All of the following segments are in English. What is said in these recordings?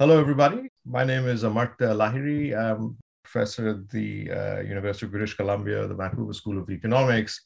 Hello, everybody. My name is Amartya Lahiri. I'm professor at the uh, University of British Columbia, the Vancouver School of Economics.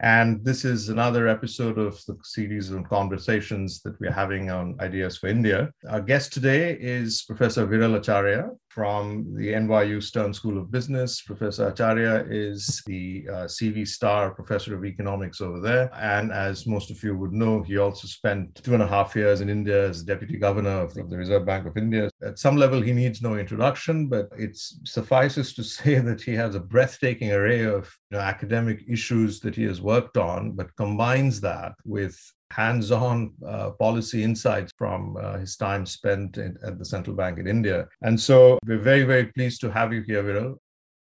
And this is another episode of the series of conversations that we're having on Ideas for India. Our guest today is Professor Viral Acharya from the NYU Stern School of Business. Professor Acharya is the uh, CV Starr Professor of Economics over there. And as most of you would know, he also spent two and a half years in India as Deputy Governor of the Reserve Bank of India. At some level, he needs no introduction, but it suffices to say that he has a breathtaking array of you know, academic issues that he has worked on, but combines that with hands on uh, policy insights from uh, his time spent in, at the central bank in India. And so we're very, very pleased to have you here, Viral.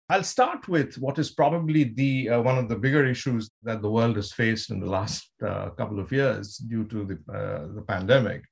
I'll start with what is probably the uh, one of the bigger issues that the world has faced in the last uh, couple of years due to the, uh, the pandemic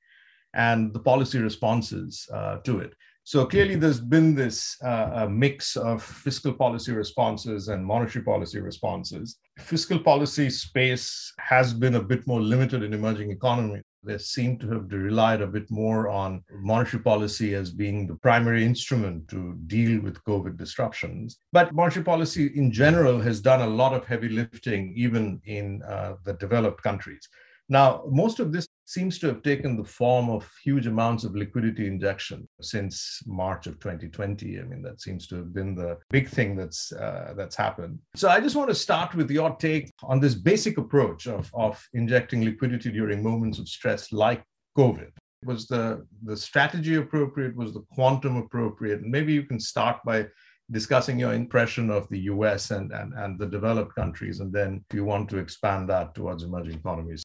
and the policy responses uh, to it. So clearly, there's been this uh, mix of fiscal policy responses and monetary policy responses. Fiscal policy space has been a bit more limited in emerging economies. They seem to have relied a bit more on monetary policy as being the primary instrument to deal with COVID disruptions. But monetary policy in general has done a lot of heavy lifting, even in uh, the developed countries. Now, most of this seems to have taken the form of huge amounts of liquidity injection since March of 2020. I mean, that seems to have been the big thing that's uh, that's happened. So I just want to start with your take on this basic approach of, of injecting liquidity during moments of stress like COVID. Was the, the strategy appropriate? Was the quantum appropriate? And maybe you can start by discussing your impression of the US and, and, and the developed countries, and then if you want to expand that towards emerging economies.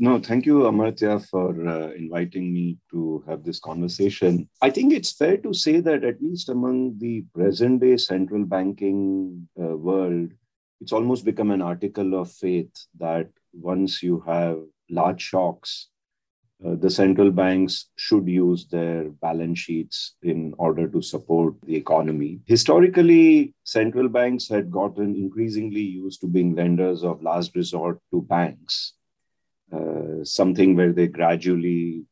No, thank you, Amartya, for uh, inviting me to have this conversation. I think it's fair to say that, at least among the present day central banking uh, world, it's almost become an article of faith that once you have large shocks, uh, the central banks should use their balance sheets in order to support the economy. Historically, central banks had gotten increasingly used to being lenders of last resort to banks uh, something where they gradually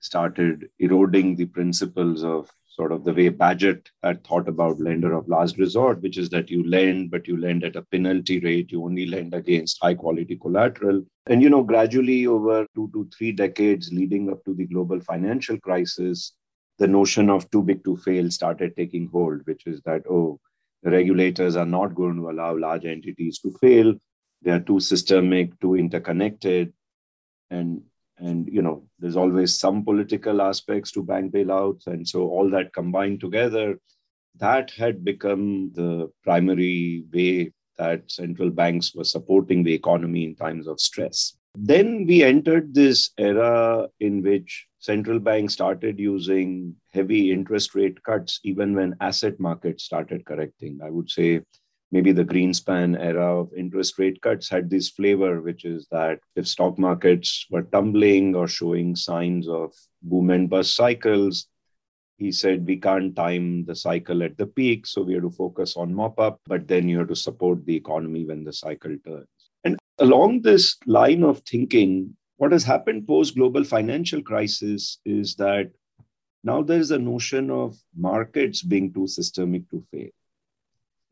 started eroding the principles of sort of the way Bagehot had thought about lender of last resort, which is that you lend, but you lend at a penalty rate. You only lend against high quality collateral. And, you know, gradually over two to three decades leading up to the global financial crisis, the notion of too big to fail started taking hold, which is that, oh, the regulators are not going to allow large entities to fail. They are too systemic, too interconnected and and you know there's always some political aspects to bank bailouts. And so all that combined together that had become the primary way that central banks were supporting the economy in times of stress. Then we entered this era in which central banks started using heavy interest rate cuts even when asset markets started correcting. I would say maybe the Greenspan era of interest rate cuts had this flavor, which is that if stock markets were tumbling or showing signs of boom and bust cycles, he said we can't time the cycle at the peak, so we have to focus on mop up, but then you have to support the economy when the cycle turns. And along this line of thinking, what has happened post global financial crisis is that now there is a notion of markets being too systemic to fail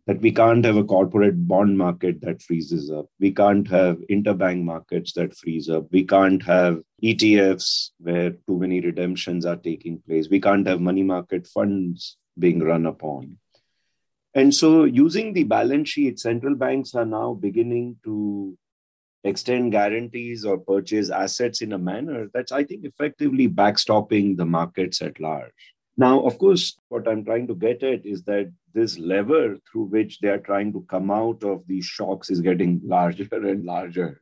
that we can't have a corporate bond market that freezes up. We can't have interbank markets that freeze up. We can't have ETFs where too many redemptions are taking place. We can't have money market funds being run upon. And so, using the balance sheet, central banks are now beginning to extend guarantees or purchase assets in a manner that's, I think, effectively backstopping the markets at large. Now, of course, what I'm trying to get at is that this lever through which they are trying to come out of these shocks is getting larger and larger.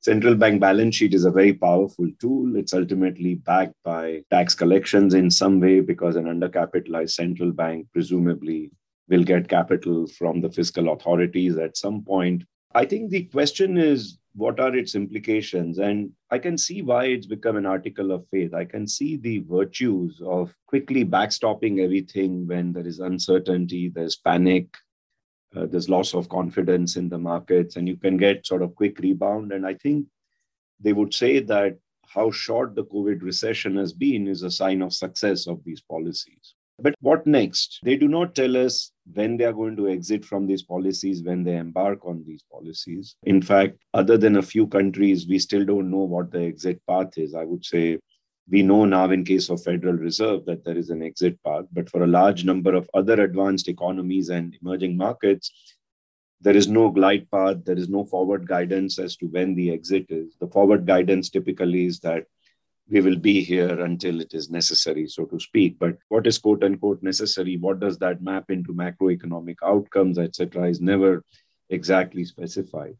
Central bank balance sheet is a very powerful tool. It's ultimately backed by tax collections in some way because an undercapitalized central bank presumably will get capital from the fiscal authorities at some point. I think the question is what are its implications? And I can see why it's become an article of faith. I can see the virtues of quickly backstopping everything when there is uncertainty, there's panic, uh, there's loss of confidence in the markets, and you can get sort of quick rebound. And I think they would say that how short the COVID recession has been is a sign of success of these policies. But what next? They do not tell us when they are going to exit from these policies, when they embark on these policies. In fact, other than a few countries, we still don't know what the exit path is. I would say we know now in case of Federal Reserve that there is an exit path, but for a large number of other advanced economies and emerging markets, there is no glide path, there is no forward guidance as to when the exit is. The forward guidance typically is that we will be here until it is necessary, so to speak. But what is quote unquote necessary? What does that map into macroeconomic outcomes, etc., is never exactly specified.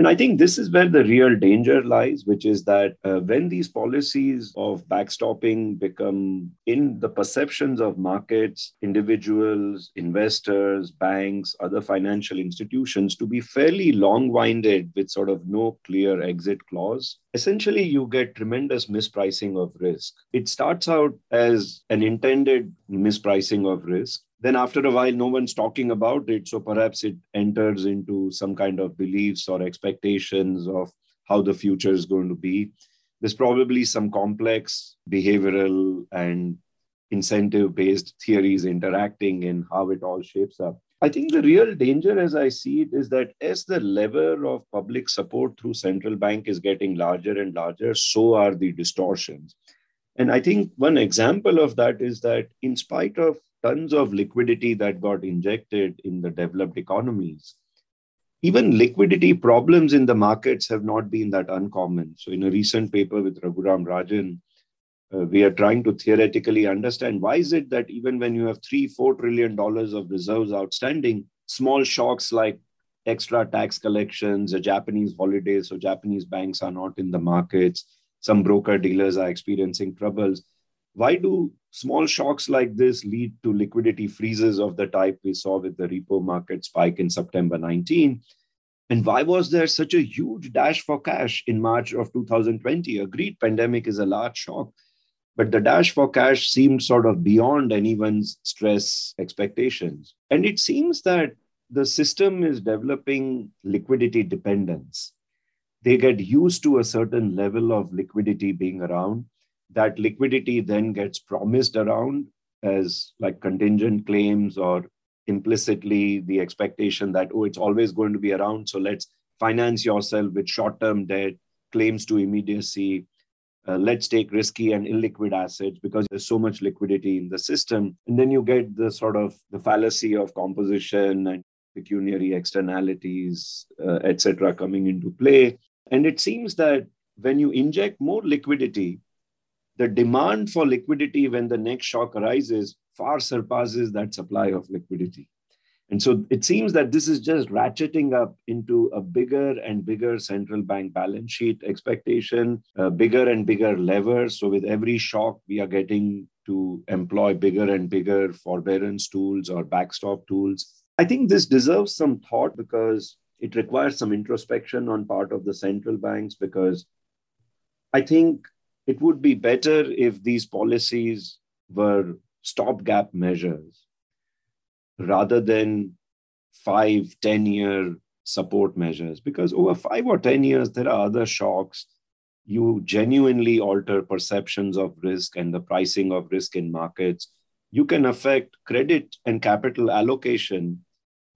And I think this is where the real danger lies, which is that uh, when these policies of backstopping become in the perceptions of markets, individuals, investors, banks, other financial institutions to be fairly long winded with sort of no clear exit clause, essentially you get tremendous mispricing of risk. It starts out as an intended mispricing of risk then after a while no one's talking about it. So perhaps it enters into some kind of beliefs or expectations of how the future is going to be. There's probably some complex behavioral and incentive based theories interacting in how it all shapes up. I think the real danger as i see it is that as the lever of public support through central bank is getting larger and larger so are the distortions. And i think one example of that is that in spite of tons of liquidity that got injected in the developed economies. Even liquidity problems in the markets have not been that uncommon. So, in a recent paper with Raghuram Rajan, uh, we are trying to theoretically understand why is it that even when you have three, four trillion dollars of reserves outstanding, small shocks like extra tax collections, a Japanese holiday, so Japanese banks are not in the markets, some broker dealers are experiencing troubles. Why do small shocks like this lead to liquidity freezes of the type we saw with the repo market spike in September 19? And why was there such a huge dash for cash in March of 2020? Agreed, pandemic is a large shock, but the dash for cash seemed sort of beyond anyone's stress expectations. And it seems that the system is developing liquidity dependence. They get used to a certain level of liquidity being around that liquidity then gets promised around as like contingent claims or implicitly the expectation that oh it's always going to be around. So let's finance yourself with short-term debt claims to immediacy uh, let's take risky and illiquid assets because there's so much liquidity in the system. And then you get the sort of the fallacy of composition and pecuniary externalities uh, etc coming into play. And it seems that when you inject more liquidity the demand for liquidity when the next shock arises far surpasses that supply of liquidity. And so it seems that this is just ratcheting up into a bigger and bigger central bank balance sheet expectation, uh, bigger and bigger levers. So with every shock, we are getting to employ bigger and bigger forbearance tools or backstop tools. I think this deserves some thought because it requires some introspection on part of the central banks because I think it would be better if these policies were stopgap measures rather than five, 10 year support measures. Because over five or 10 years, there are other shocks. You genuinely alter perceptions of risk and the pricing of risk in markets. You can affect credit and capital allocation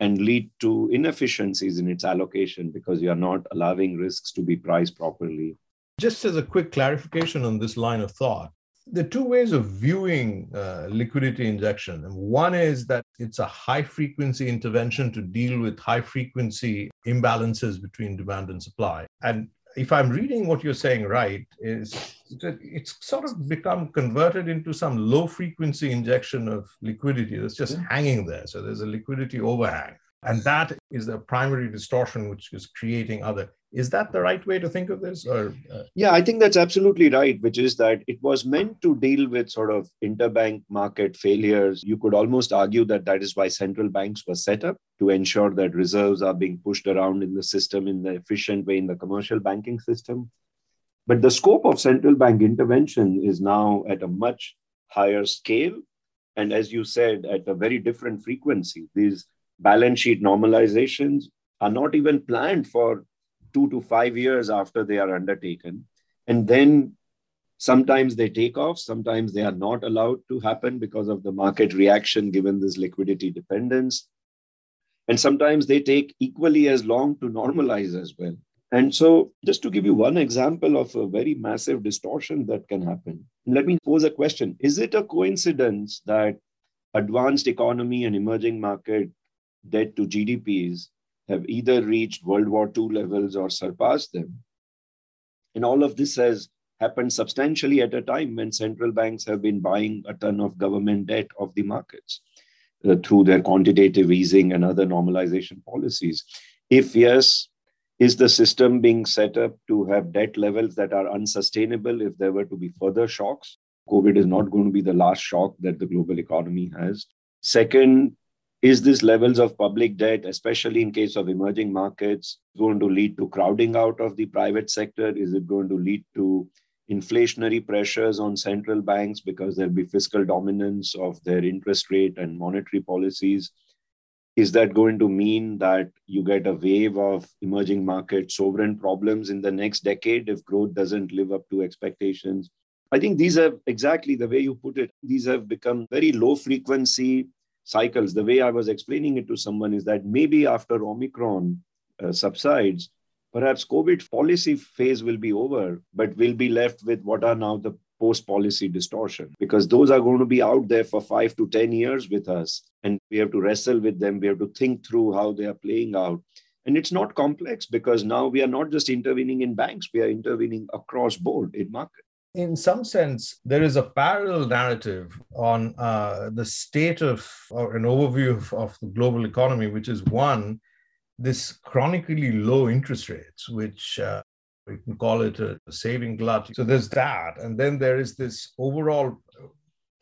and lead to inefficiencies in its allocation because you are not allowing risks to be priced properly. Just as a quick clarification on this line of thought, there are two ways of viewing uh, liquidity injection. One is that it's a high frequency intervention to deal with high frequency imbalances between demand and supply. And if I'm reading what you're saying right, is that it's sort of become converted into some low frequency injection of liquidity that's just hanging there. So there's a liquidity overhang. And that is the primary distortion which is creating other. Is that the right way to think of this or uh... yeah i think that's absolutely right which is that it was meant to deal with sort of interbank market failures. You could almost argue that that is why central banks were set up to ensure that reserves are being pushed around in the system in the efficient way in the commercial banking system. But the scope of central bank intervention is now at a much higher scale. And as you said at a very different frequency. These balance sheet normalizations are not even planned for two to five years after they are undertaken. And then sometimes they take off, sometimes they are not allowed to happen because of the market reaction given this liquidity dependence. And sometimes they take equally as long to normalize as well. And so, just to give you one example of a very massive distortion that can happen, let me pose a question Is it a coincidence that advanced economy and emerging market debt to GDPs have either reached World War II levels or surpassed them? And all of this has happened substantially at a time when central banks have been buying a ton of government debt of the markets uh, through their quantitative easing and other normalization policies. If yes, is the system being set up to have debt levels that are unsustainable if there were to be further shocks? COVID is not going to be the last shock that the global economy has. Second, is this levels of public debt, especially in case of emerging markets, going to lead to crowding out of the private sector? Is it going to lead to inflationary pressures on central banks because there'll be fiscal dominance of their interest rate and monetary policies? is that going to mean that you get a wave of emerging market sovereign problems in the next decade if growth doesn't live up to expectations? I think these are exactly the way you put it, these have become very low frequency cycles. The way I was explaining it to someone is that maybe after Omicron uh, subsides, perhaps COVID policy phase will be over, but we'll be left with what are now the post policy distortion because those are going to be out there for five to 10 years with us. And we have to wrestle with them. We have to think through how they are playing out. And it's not complex because now we are not just intervening in banks, we are intervening across board in market. In some sense, there is a parallel narrative on uh, the state of, or an overview of, of the global economy, which is one, this chronically low interest rates, which uh, we can call it a saving glut. So there's that. And then there is this overall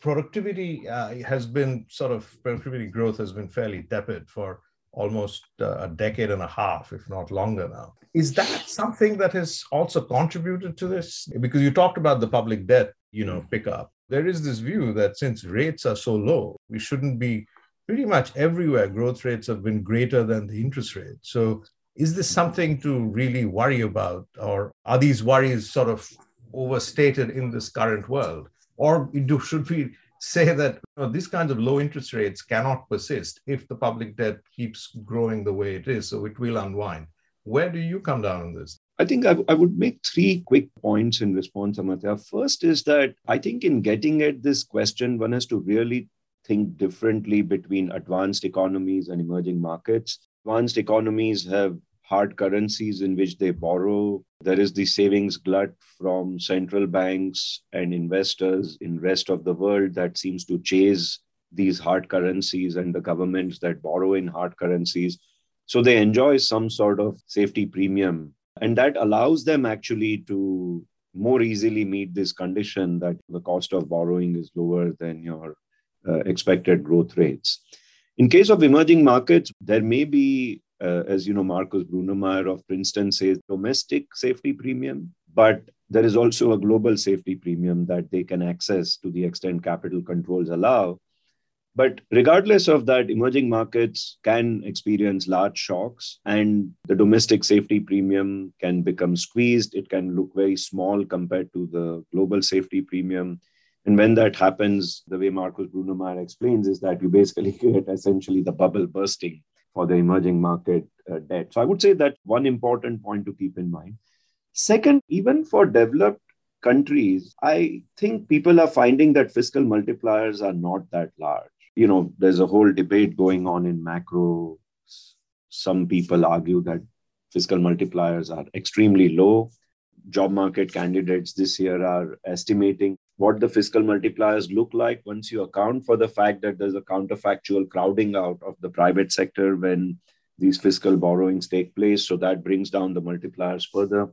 productivity uh, has been sort of productivity growth has been fairly tepid for almost uh, a decade and a half, if not longer now. Is that something that has also contributed to this? Because you talked about the public debt, you know, pickup. There is this view that since rates are so low, we shouldn't be pretty much everywhere growth rates have been greater than the interest rate. So is this something to really worry about, or are these worries sort of overstated in this current world? Or do, should we say that you know, these kinds of low interest rates cannot persist if the public debt keeps growing the way it is, so it will unwind? Where do you come down on this? I think I, I would make three quick points in response, Amartya. First is that I think in getting at this question, one has to really think differently between advanced economies and emerging markets advanced economies have hard currencies in which they borrow. There is the savings glut from central banks and investors in rest of the world that seems to chase these hard currencies and the governments that borrow in hard currencies. So they enjoy some sort of safety premium. And that allows them actually to more easily meet this condition that the cost of borrowing is lower than your uh, expected growth rates. In case of emerging markets, there may be, uh, as you know, Markus Brunnermeier of Princeton says, domestic safety premium, but there is also a global safety premium that they can access to the extent capital controls allow. But regardless of that, emerging markets can experience large shocks, and the domestic safety premium can become squeezed. It can look very small compared to the global safety premium. And when that happens, the way Markus Brunnermeier explains is that you basically get essentially the bubble bursting for the emerging market uh, debt. So I would say that one important point to keep in mind. Second, even for developed countries, I think people are finding that fiscal multipliers are not that large. You know, there's a whole debate going on in macro. Some people argue that fiscal multipliers are extremely low job market candidates this year are estimating what the fiscal multipliers look like once you account for the fact that there's a counterfactual crowding out of the private sector when these fiscal borrowings take place. So that brings down the multipliers further.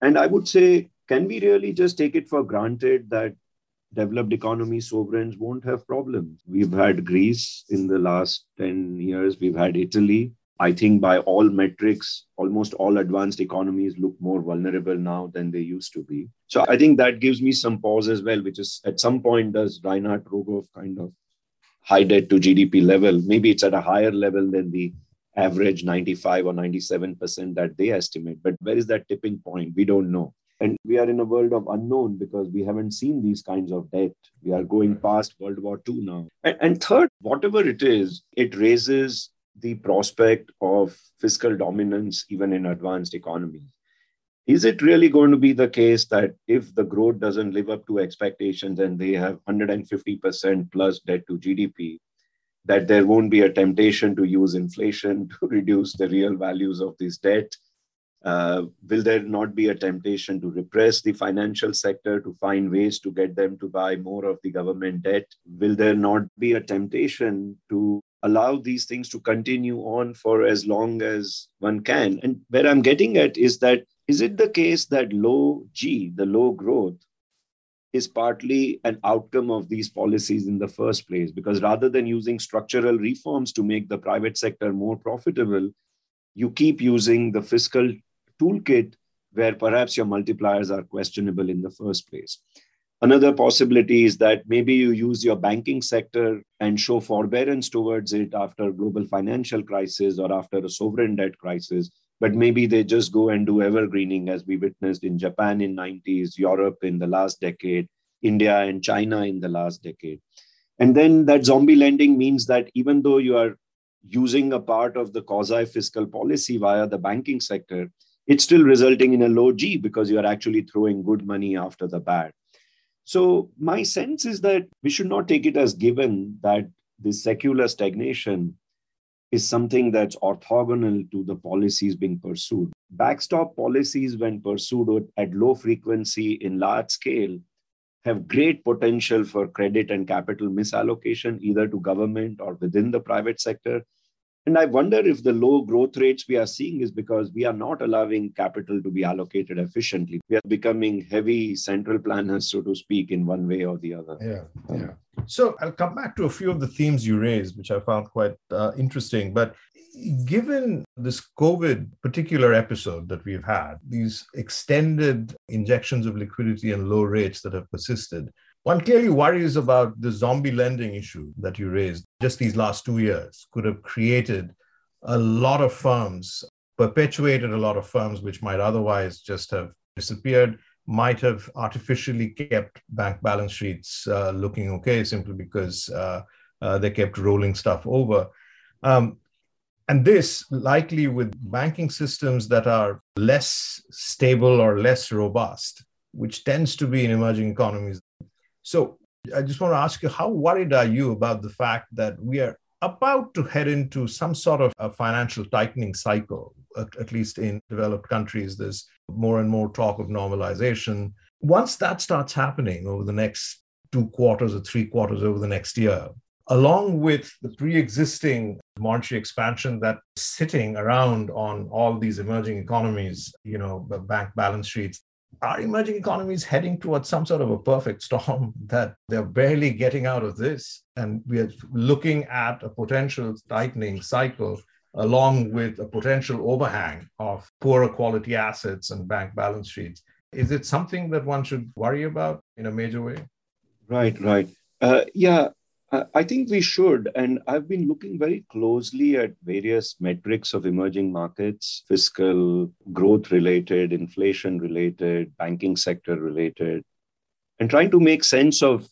And I would say, can we really just take it for granted that developed economy sovereigns won't have problems? We've had Greece in the last 10 years, we've had Italy, I think by all metrics, almost all advanced economies look more vulnerable now than they used to be. So I think that gives me some pause as well, which is at some point does Reinhart Rogoff kind of high debt to GDP level? Maybe it's at a higher level than the average 95 or 97% that they estimate. But where is that tipping point? We don't know. And we are in a world of unknown because we haven't seen these kinds of debt. We are going past World War II now. And, and third, whatever it is, it raises the prospect of fiscal dominance even in advanced economies. Is it really going to be the case that if the growth doesn't live up to expectations and they have 150% plus debt to GDP, that there won't be a temptation to use inflation to reduce the real values of this debt? Uh, will there not be a temptation to repress the financial sector to find ways to get them to buy more of the government debt? Will there not be a temptation to allow these things to continue on for as long as one can? And where I'm getting at is that is it the case that low G, the low growth, is partly an outcome of these policies in the first place? Because rather than using structural reforms to make the private sector more profitable, you keep using the fiscal toolkit where perhaps your multipliers are questionable in the first place. Another possibility is that maybe you use your banking sector and show forbearance towards it after global financial crisis or after a sovereign debt crisis. But maybe they just go and do evergreening as we witnessed in japan in 90s europe in the last decade india and china in the last decade. And then that zombie lending means that even though you are using a part of the quasi fiscal policy via the banking sector it's still resulting in a low g because you are actually throwing good money after the bad so my sense is that we should not take it as given that this secular stagnation is something that's orthogonal to the policies being pursued. Backstop policies, when pursued at low frequency in large scale, have great potential for credit and capital misallocation, either to government or within the private sector, and I wonder if the low growth rates we are seeing is because we are not allowing capital to be allocated efficiently. We are becoming heavy central planners, so to speak, in one way or the other. Yeah, yeah. So I'll come back to a few of the themes you raised, which I found quite uh, interesting. But given this COVID particular episode that we've had, these extended injections of liquidity and low rates that have persisted, one clearly worries about the zombie lending issue that you raised. Just these last two years could have created a lot of firms, perpetuated a lot of firms which might otherwise just have disappeared, might have artificially kept bank balance sheets uh, looking okay simply because uh, uh, they kept rolling stuff over. Um, and this likely with banking systems that are less stable or less robust, which tends to be in emerging economies so I just want to ask you, how worried are you about the fact that we are about to head into some sort of a financial tightening cycle, at, at, least in developed countries. There's more and more talk of normalization. Once that starts happening over the next two quarters or three quarters over the next year, along with the pre existing monetary expansion that's sitting around on all these emerging economies, you know, bank balance sheets, are emerging economies heading towards some sort of a perfect storm that they're barely getting out of this? And we're looking at a potential tightening cycle along with a potential overhang of poorer quality assets and bank balance sheets. Is it something that one should worry about in a major way? Right, right. Uh, yeah, I think we should. And I've been looking very closely at various metrics of emerging markets fiscal, growth related, inflation related, banking sector related, and trying to make sense of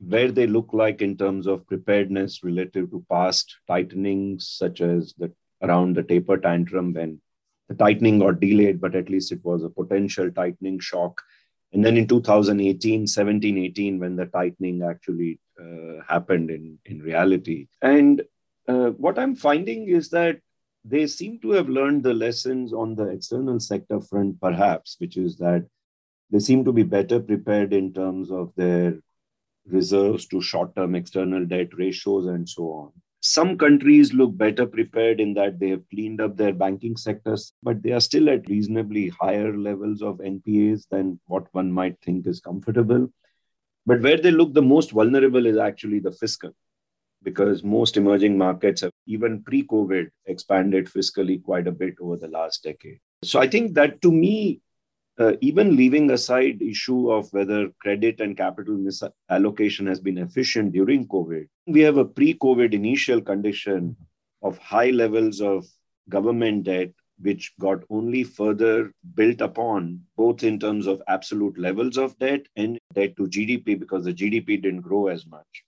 where they look like in terms of preparedness relative to past tightenings, such as the around the taper tantrum when the tightening got delayed, but at least it was a potential tightening shock. And then in 2018, 17, 18, when the tightening actually uh, happened in, in reality. And uh, what I'm finding is that they seem to have learned the lessons on the external sector front, perhaps, which is that they seem to be better prepared in terms of their reserves to short term external debt ratios and so on. Some countries look better prepared in that they have cleaned up their banking sectors, but they are still at reasonably higher levels of NPAs than what one might think is comfortable. But where they look the most vulnerable is actually the fiscal, because most emerging markets have, even pre COVID, expanded fiscally quite a bit over the last decade. So I think that to me, uh, even leaving aside issue of whether credit and capital misallocation has been efficient during COVID, we have a pre-COVID initial condition of high levels of government debt which got only further built upon, both in terms of absolute levels of debt and debt to GDP, because the GDP didn't grow as much.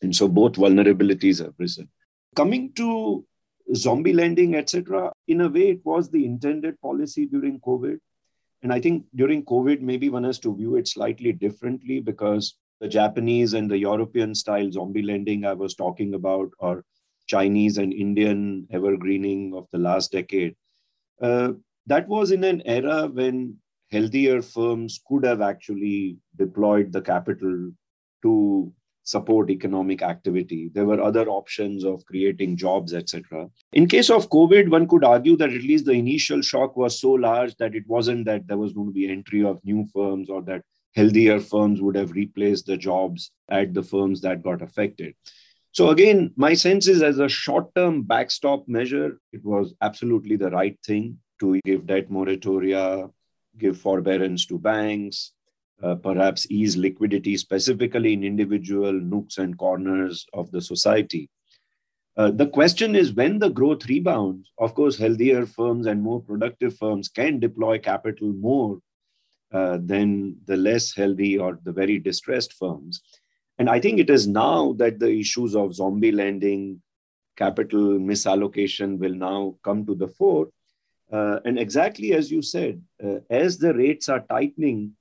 And so both vulnerabilities have risen. Coming to zombie lending, etc., in a way, it was the intended policy during COVID. And I think during COVID, maybe one has to view it slightly differently because the Japanese and the European style zombie lending I was talking about, or Chinese and Indian evergreening of the last decade, uh, that was in an era when healthier firms could have actually deployed the capital to support economic activity. There were other options of creating jobs, etc. In case of COVID, one could argue that at least the initial shock was so large that it wasn't that there was going to be entry of new firms or that healthier firms would have replaced the jobs at the firms that got affected. So again, my sense is as a short-term backstop measure, it was absolutely the right thing to give debt moratoria, give forbearance to banks, uh, perhaps ease liquidity specifically in individual nooks and corners of the society. Uh, the question is when the growth rebounds, of course, healthier firms and more productive firms can deploy capital more uh, than the less healthy or the very distressed firms. And I think it is now that the issues of zombie lending, capital misallocation will now come to the fore. Uh, and exactly as you said, uh, as the rates are tightening,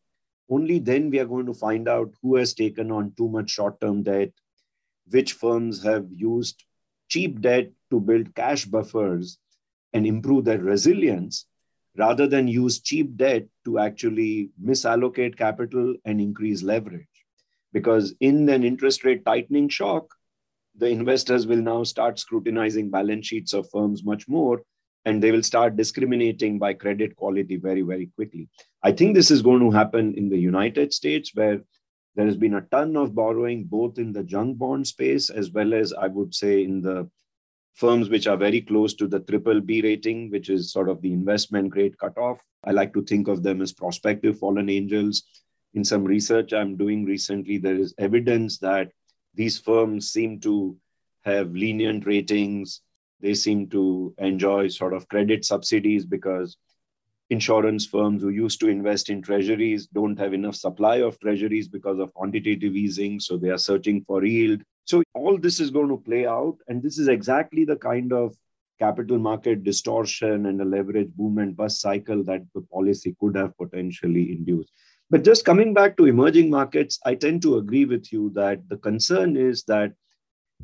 only then we are going to find out who has taken on too much short term debt, which firms have used cheap debt to build cash buffers and improve their resilience rather than use cheap debt to actually misallocate capital and increase leverage. Because in an interest rate tightening shock, the investors will now start scrutinizing balance sheets of firms much more and they will start discriminating by credit quality very, very quickly. I think this is going to happen in the United States where there has been a ton of borrowing both in the junk bond space as well as I would say in the firms which are very close to the triple B rating, which is sort of the investment grade cutoff. I like to think of them as prospective fallen angels in some research I'm doing recently, there is evidence that these firms seem to have lenient ratings. They seem to enjoy sort of credit subsidies because insurance firms who used to invest in treasuries don't have enough supply of treasuries because of quantitative easing. So they are searching for yield. So all this is going to play out. And this is exactly the kind of capital market distortion and a leverage boom and bust cycle that the policy could have potentially induced. But just coming back to emerging markets, I tend to agree with you that the concern is that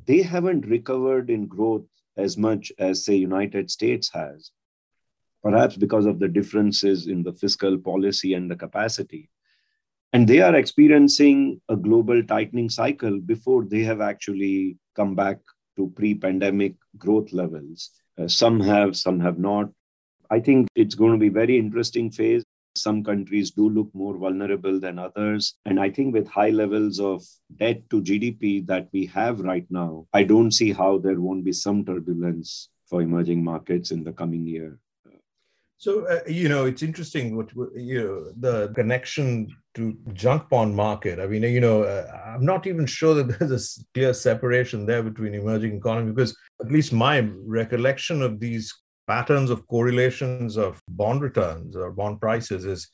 they haven't recovered in growth as much as, say, United States has, perhaps because of the differences in the fiscal policy and the capacity. And they are experiencing a global tightening cycle before they have actually come back to pre pandemic growth levels. Uh, some have, some have not. I think it's going to be very interesting phase. Some countries do look more vulnerable than others. And I think with high levels of debt to GDP that we have right now, I don't see how there won't be some turbulence for emerging markets in the coming year. So uh, you know, it's interesting what you know the connection to junk bond market. I mean, you know, uh, I'm not even sure that there's a clear separation there between emerging economy because at least my recollection of these patterns of correlations of bond returns or bond prices is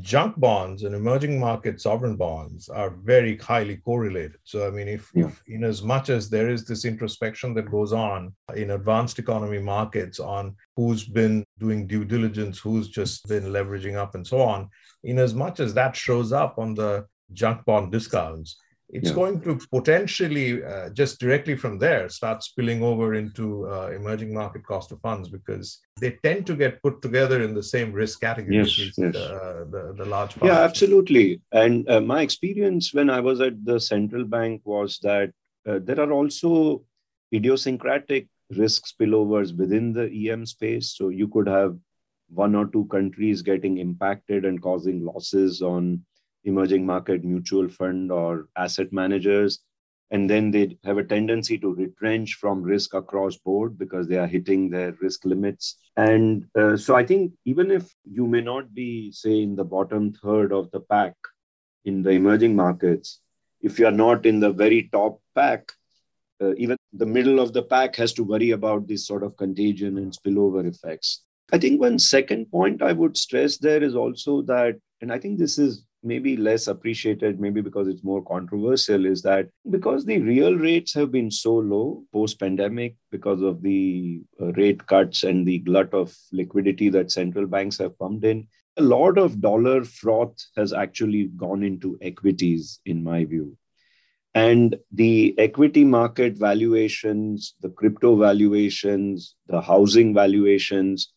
junk bonds and emerging market sovereign bonds are very highly correlated. So, I mean, if, yeah. if, in as much as there is this introspection that goes on in advanced economy markets on who's been doing due diligence, who's just been leveraging up, and so on, in as much as that shows up on the junk bond discounts, it's yeah. going to potentially uh, just directly from there start spilling over into uh, emerging market cost of funds because they tend to get put together in the same risk category yes, yes. Uh, the, the large yeah absolutely and uh, my experience when i was at the central bank was that uh, there are also idiosyncratic risk spillovers within the em space so you could have one or two countries getting impacted and causing losses on emerging market mutual fund or asset managers and then they have a tendency to retrench from risk across board because they are hitting their risk limits. And uh, so i think even if you may not be say in the bottom third of the pack in the emerging markets if you are not in the very top pack uh, even the middle of the pack has to worry about this sort of contagion and spillover effects. I think one second point I would stress there is also that, and I think this is maybe less appreciated, maybe because it's more controversial, is that because the real rates have been so low post pandemic because of the uh, rate cuts and the glut of liquidity that central banks have pumped in, a lot of dollar froth has actually gone into equities, in my view. And the equity market valuations, the crypto valuations, the housing valuations,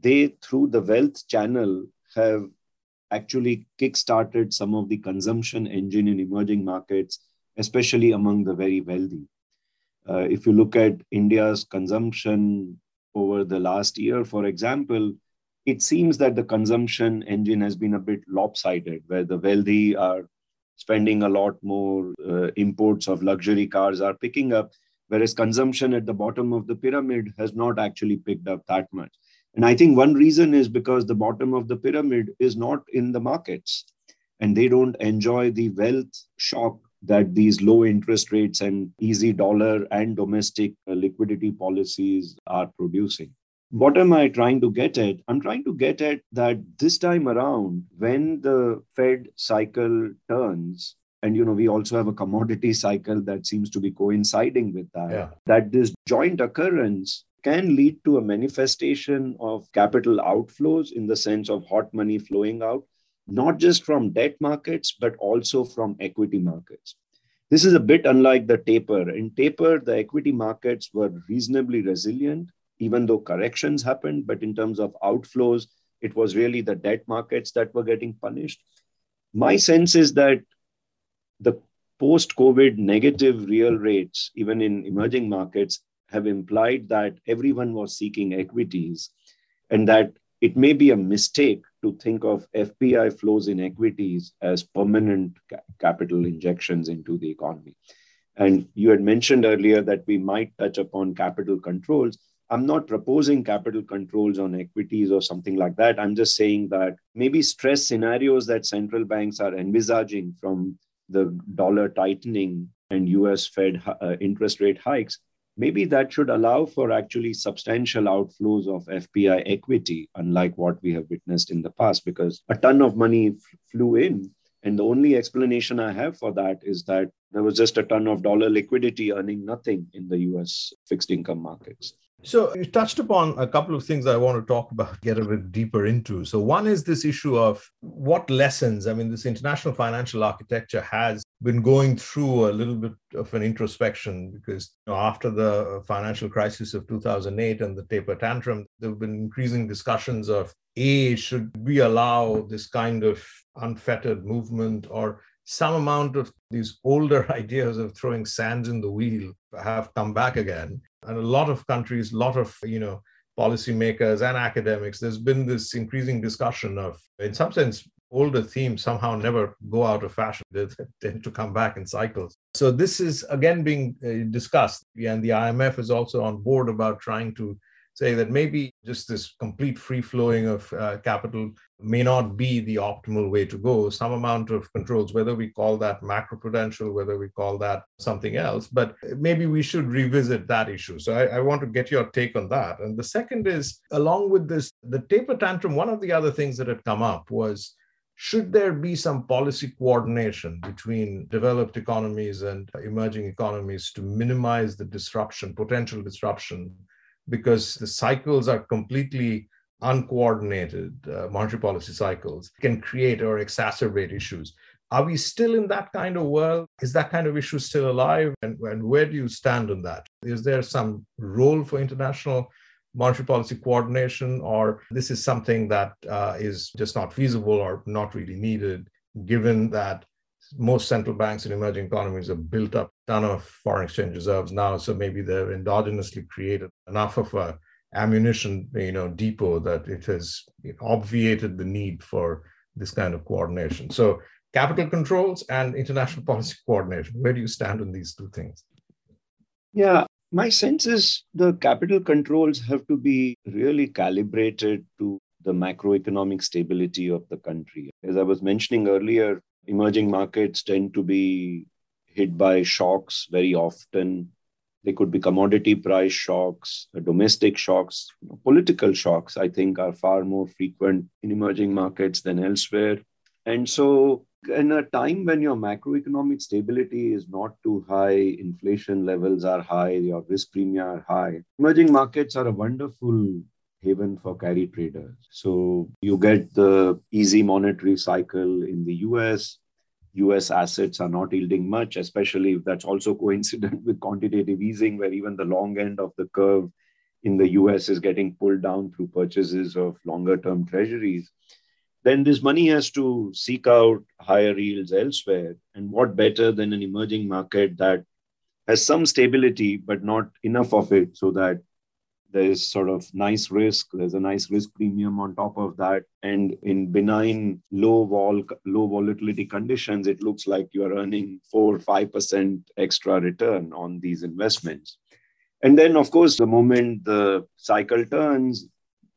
they, through the wealth channel, have actually kick-started some of the consumption engine in emerging markets, especially among the very wealthy. Uh, if you look at India's consumption over the last year, for example, it seems that the consumption engine has been a bit lopsided, where the wealthy are spending a lot more, uh, imports of luxury cars are picking up, whereas consumption at the bottom of the pyramid has not actually picked up that much. And I think one reason is because the bottom of the pyramid is not in the markets and they don't enjoy the wealth shock that these low interest rates and easy dollar and domestic uh, liquidity policies are producing. What am I trying to get at? I'm trying to get at that this time around, when the Fed cycle turns, and you know we also have a commodity cycle that seems to be coinciding with that yeah. that this joint occurrence can lead to a manifestation of capital outflows in the sense of hot money flowing out, not just from debt markets, but also from equity markets. This is a bit unlike the taper. In taper, the equity markets were reasonably resilient, even though corrections happened. But in terms of outflows, it was really the debt markets that were getting punished. My sense is that the post COVID negative real rates, even in emerging markets, have implied that everyone was seeking equities and that it may be a mistake to think of FPI flows in equities as permanent ca- capital injections into the economy. And you had mentioned earlier that we might touch upon capital controls. I'm not proposing capital controls on equities or something like that. I'm just saying that maybe stress scenarios that central banks are envisaging from the dollar tightening and US Fed uh, interest rate hikes maybe that should allow for actually substantial outflows of FPI equity, unlike what we have witnessed in the past, because a ton of money flew in. And the only explanation I have for that is that there was just a ton of dollar liquidity earning nothing in the US fixed income markets. So you touched upon a couple of things I want to talk about, get a bit deeper into. So one is this issue of what lessons, I mean, this international financial architecture has been going through a little bit of an introspection because you know, after the financial crisis of 2008 and the taper tantrum, there have been increasing discussions of A, should we allow this kind of unfettered movement or some amount of these older ideas of throwing sands in the wheel have come back again? And a lot of countries, a lot of, you know, policymakers and academics, there's been this increasing discussion of, in some sense, older themes somehow never go out of fashion. They tend to come back in cycles. So this is again being uh, discussed. And the IMF is also on board about trying to say that maybe just this complete free flowing of uh, capital may not be the optimal way to go. Some amount of controls, whether we call that macroprudential, whether we call that something else, but maybe we should revisit that issue. So I, I want to get your take on that. And the second is, along with this, the taper tantrum, one of the other things that had come up was should there be some policy coordination between developed economies and emerging economies to minimize the disruption, potential disruption because the cycles are completely uncoordinated uh, monetary policy cycles can create or exacerbate issues. Are we still in that kind of world? Is that kind of issue still alive? And, and where do you stand on that? Is there some role for international monetary policy coordination, or this is something that uh, is just not feasible or not really needed, given that most central banks in emerging economies have built up a ton of foreign exchange reserves now. So maybe they've endogenously created enough of a ammunition, you know, depot that it has obviated the need for this kind of coordination. So capital controls and international policy coordination. Where do you stand on these two things? Yeah, my sense is the capital controls have to be really calibrated to the macroeconomic stability of the country. As I was mentioning earlier, emerging markets tend to be hit by shocks very often They could be commodity price shocks, domestic shocks, political shocks, I think, are far more frequent in emerging markets than elsewhere. And so, in a time when your macroeconomic stability is not too high, inflation levels are high, your risk premia are high, emerging markets are a wonderful haven for carry traders. So you get the easy monetary cycle in the US. US assets are not yielding much, especially if that's also coincident with quantitative easing, where even the long end of the curve in the US is getting pulled down through purchases of longer term treasuries. Then this money has to seek out higher yields elsewhere. And what better than an emerging market that has some stability, but not enough of it so that there's sort of nice risk there's a nice risk premium on top of that and in benign low vol low volatility conditions it looks like you're earning 4 or 5% extra return on these investments and then of course the moment the cycle turns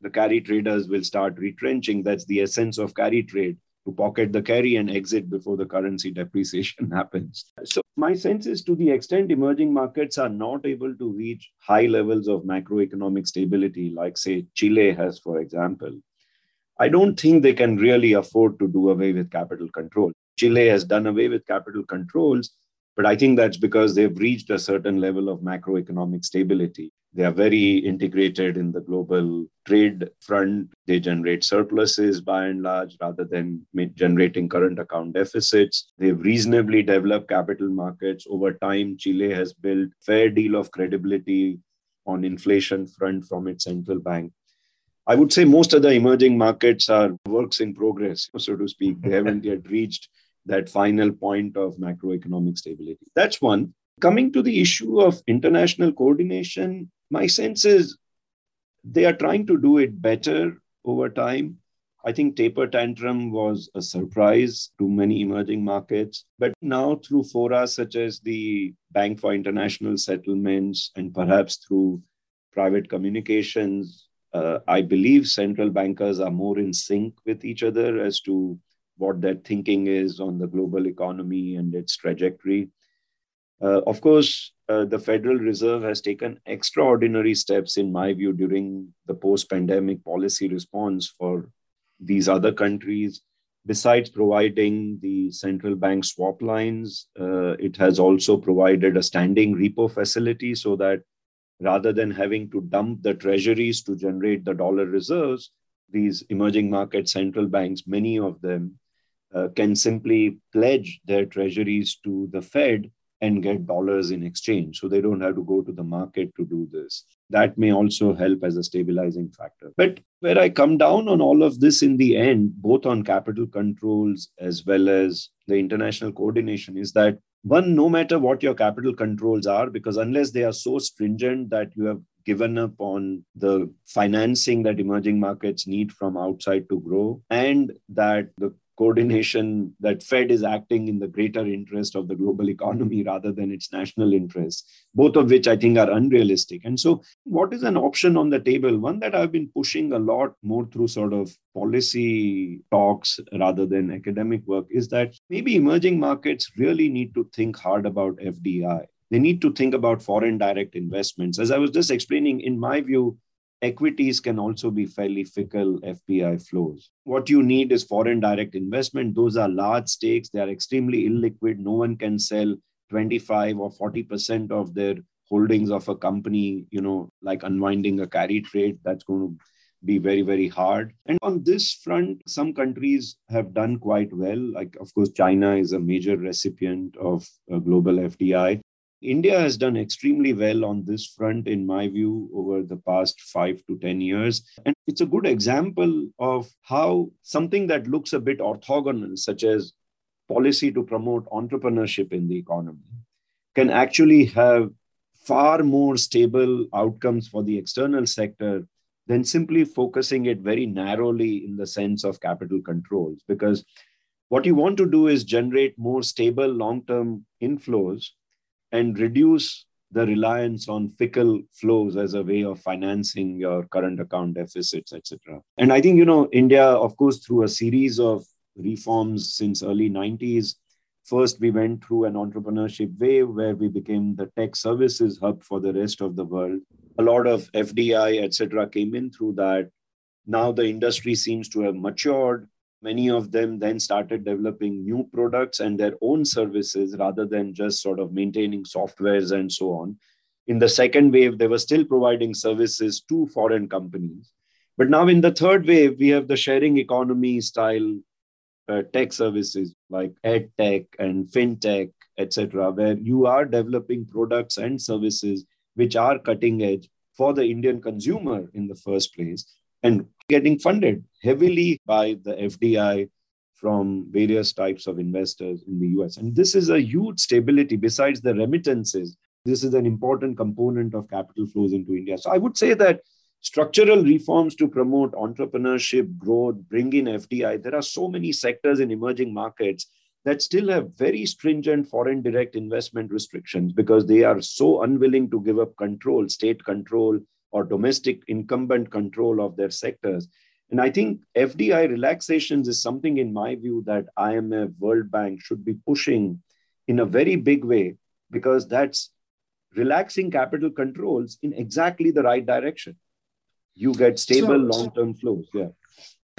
the carry traders will start retrenching that's the essence of carry trade to pocket the carry and exit before the currency depreciation happens. So, my sense is to the extent emerging markets are not able to reach high levels of macroeconomic stability, like, say, Chile has, for example, I don't think they can really afford to do away with capital control. Chile has done away with capital controls but I think that's because they've reached a certain level of macroeconomic stability. They are very integrated in the global trade front. They generate surpluses by and large rather than generating current account deficits. They've reasonably developed capital markets. Over time, Chile has built fair deal of credibility on inflation front from its central bank. I would say most of the emerging markets are works in progress, so to speak. They haven't yet reached that final point of macroeconomic stability. That's one. Coming to the issue of international coordination, my sense is they are trying to do it better over time. I think taper tantrum was a surprise to many emerging markets. But now, through fora such as the Bank for International Settlements and perhaps through private communications, uh, I believe central bankers are more in sync with each other as to what their thinking is on the global economy and its trajectory. Uh, of course, uh, the Federal Reserve has taken extraordinary steps, in my view, during the post pandemic policy response for these other countries. Besides providing the central bank swap lines, uh, it has also provided a standing repo facility so that rather than having to dump the treasuries to generate the dollar reserves, these emerging market central banks, many of them, uh, can simply pledge their treasuries to the Fed and get dollars in exchange. So they don't have to go to the market to do this. That may also help as a stabilizing factor. But where I come down on all of this in the end, both on capital controls as well as the international coordination, is that one, no matter what your capital controls are, because unless they are so stringent that you have given up on the financing that emerging markets need from outside to grow, and that the coordination that Fed is acting in the greater interest of the global economy rather than its national interests, both of which I think are unrealistic. And so, what is an option on the table? One that I've been pushing a lot more through sort of policy talks rather than academic work is that maybe emerging markets really need to think hard about FDI. They need to think about foreign direct investments. As I was just explaining, in my view, equities can also be fairly fickle FPI flows. What you need is foreign direct investment. Those are large stakes. They are extremely illiquid. No one can sell 25 or 40% of their holdings of a company, you know, like unwinding a carry trade. That's going to be very, very hard. And on this front, some countries have done quite well. Like, of course, China is a major recipient of global FDI. India has done extremely well on this front, in my view, over the past five to 10 years. And it's a good example of how something that looks a bit orthogonal, such as policy to promote entrepreneurship in the economy, can actually have far more stable outcomes for the external sector than simply focusing it very narrowly in the sense of capital controls. Because what you want to do is generate more stable long term inflows and reduce the reliance on fickle flows as a way of financing your current account deficits, etc. And I think, you know, India, of course, through a series of reforms since early 90s, First, we went through an entrepreneurship wave where we became the tech services hub for the rest of the world. A lot of FDI, etc., came in through that. Now the industry seems to have matured. Many of them then started developing new products and their own services rather than just sort of maintaining softwares and so on. In the second wave, they were still providing services to foreign companies. But now in the third wave, we have the sharing economy style uh, tech services like ed tech and fintech, etc., where you are developing products and services which are cutting edge for the Indian consumer in the first place and getting funded heavily by the FDI from various types of investors in the US. And this is a huge stability besides the remittances. This is an important component of capital flows into India. So I would say that structural reforms to promote entrepreneurship, growth, bring in FDI. There are so many sectors in emerging markets that still have very stringent foreign direct investment restrictions because they are so unwilling to give up control, state control, or domestic incumbent control of their sectors. And I think FDI relaxations is something, in my view, that IMF, World Bank should be pushing in a very big way because that's relaxing capital controls in exactly the right direction you get stable so, long-term flows. Yeah.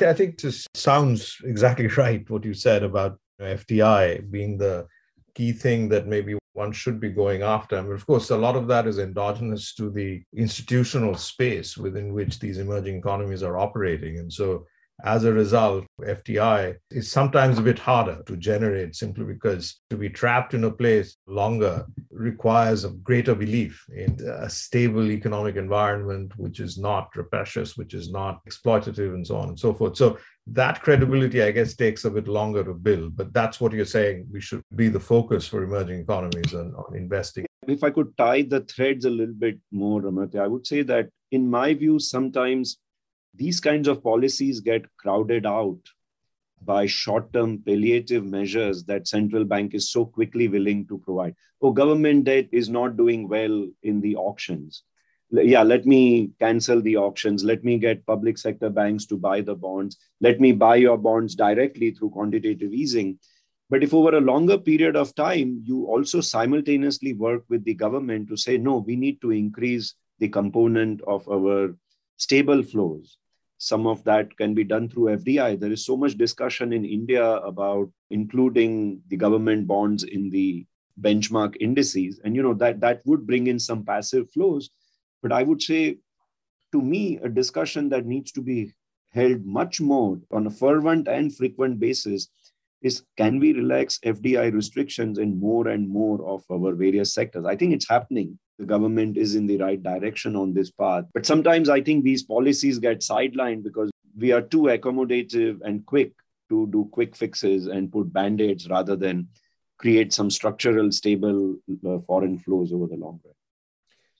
I think this sounds exactly right what you said about FDI being the key thing that maybe one should be going after. I mean, of course, a lot of that is endogenous to the institutional space within which these emerging economies are operating. And so as a result, FDI is sometimes a bit harder to generate simply because to be trapped in a place longer requires a greater belief in a stable economic environment, which is not rapacious, which is not exploitative, and so on and so forth. So that credibility, I guess, takes a bit longer to build. But that's what you're saying. We should be the focus for emerging economies and on investing. If I could tie the threads a little bit more, Amartya, I would say that in my view, sometimes these kinds of policies get crowded out by short-term palliative measures that central bank is so quickly willing to provide. Oh, government debt is not doing well in the auctions. Yeah, let me cancel the auctions. Let me get public sector banks to buy the bonds. Let me buy your bonds directly through quantitative easing. But if over a longer period of time, you also simultaneously work with the government to say, no, we need to increase the component of our stable flows some of that can be done through FDI. There is so much discussion in India about including the government bonds in the benchmark indices. And you know that that would bring in some passive flows. But I would say to me, a discussion that needs to be held much more on a fervent and frequent basis is can we relax FDI restrictions in more and more of our various sectors? I think it's happening the government is in the right direction on this path. But sometimes I think these policies get sidelined because we are too accommodative and quick to do quick fixes and put band aids rather than create some structural, stable uh, foreign flows over the long run.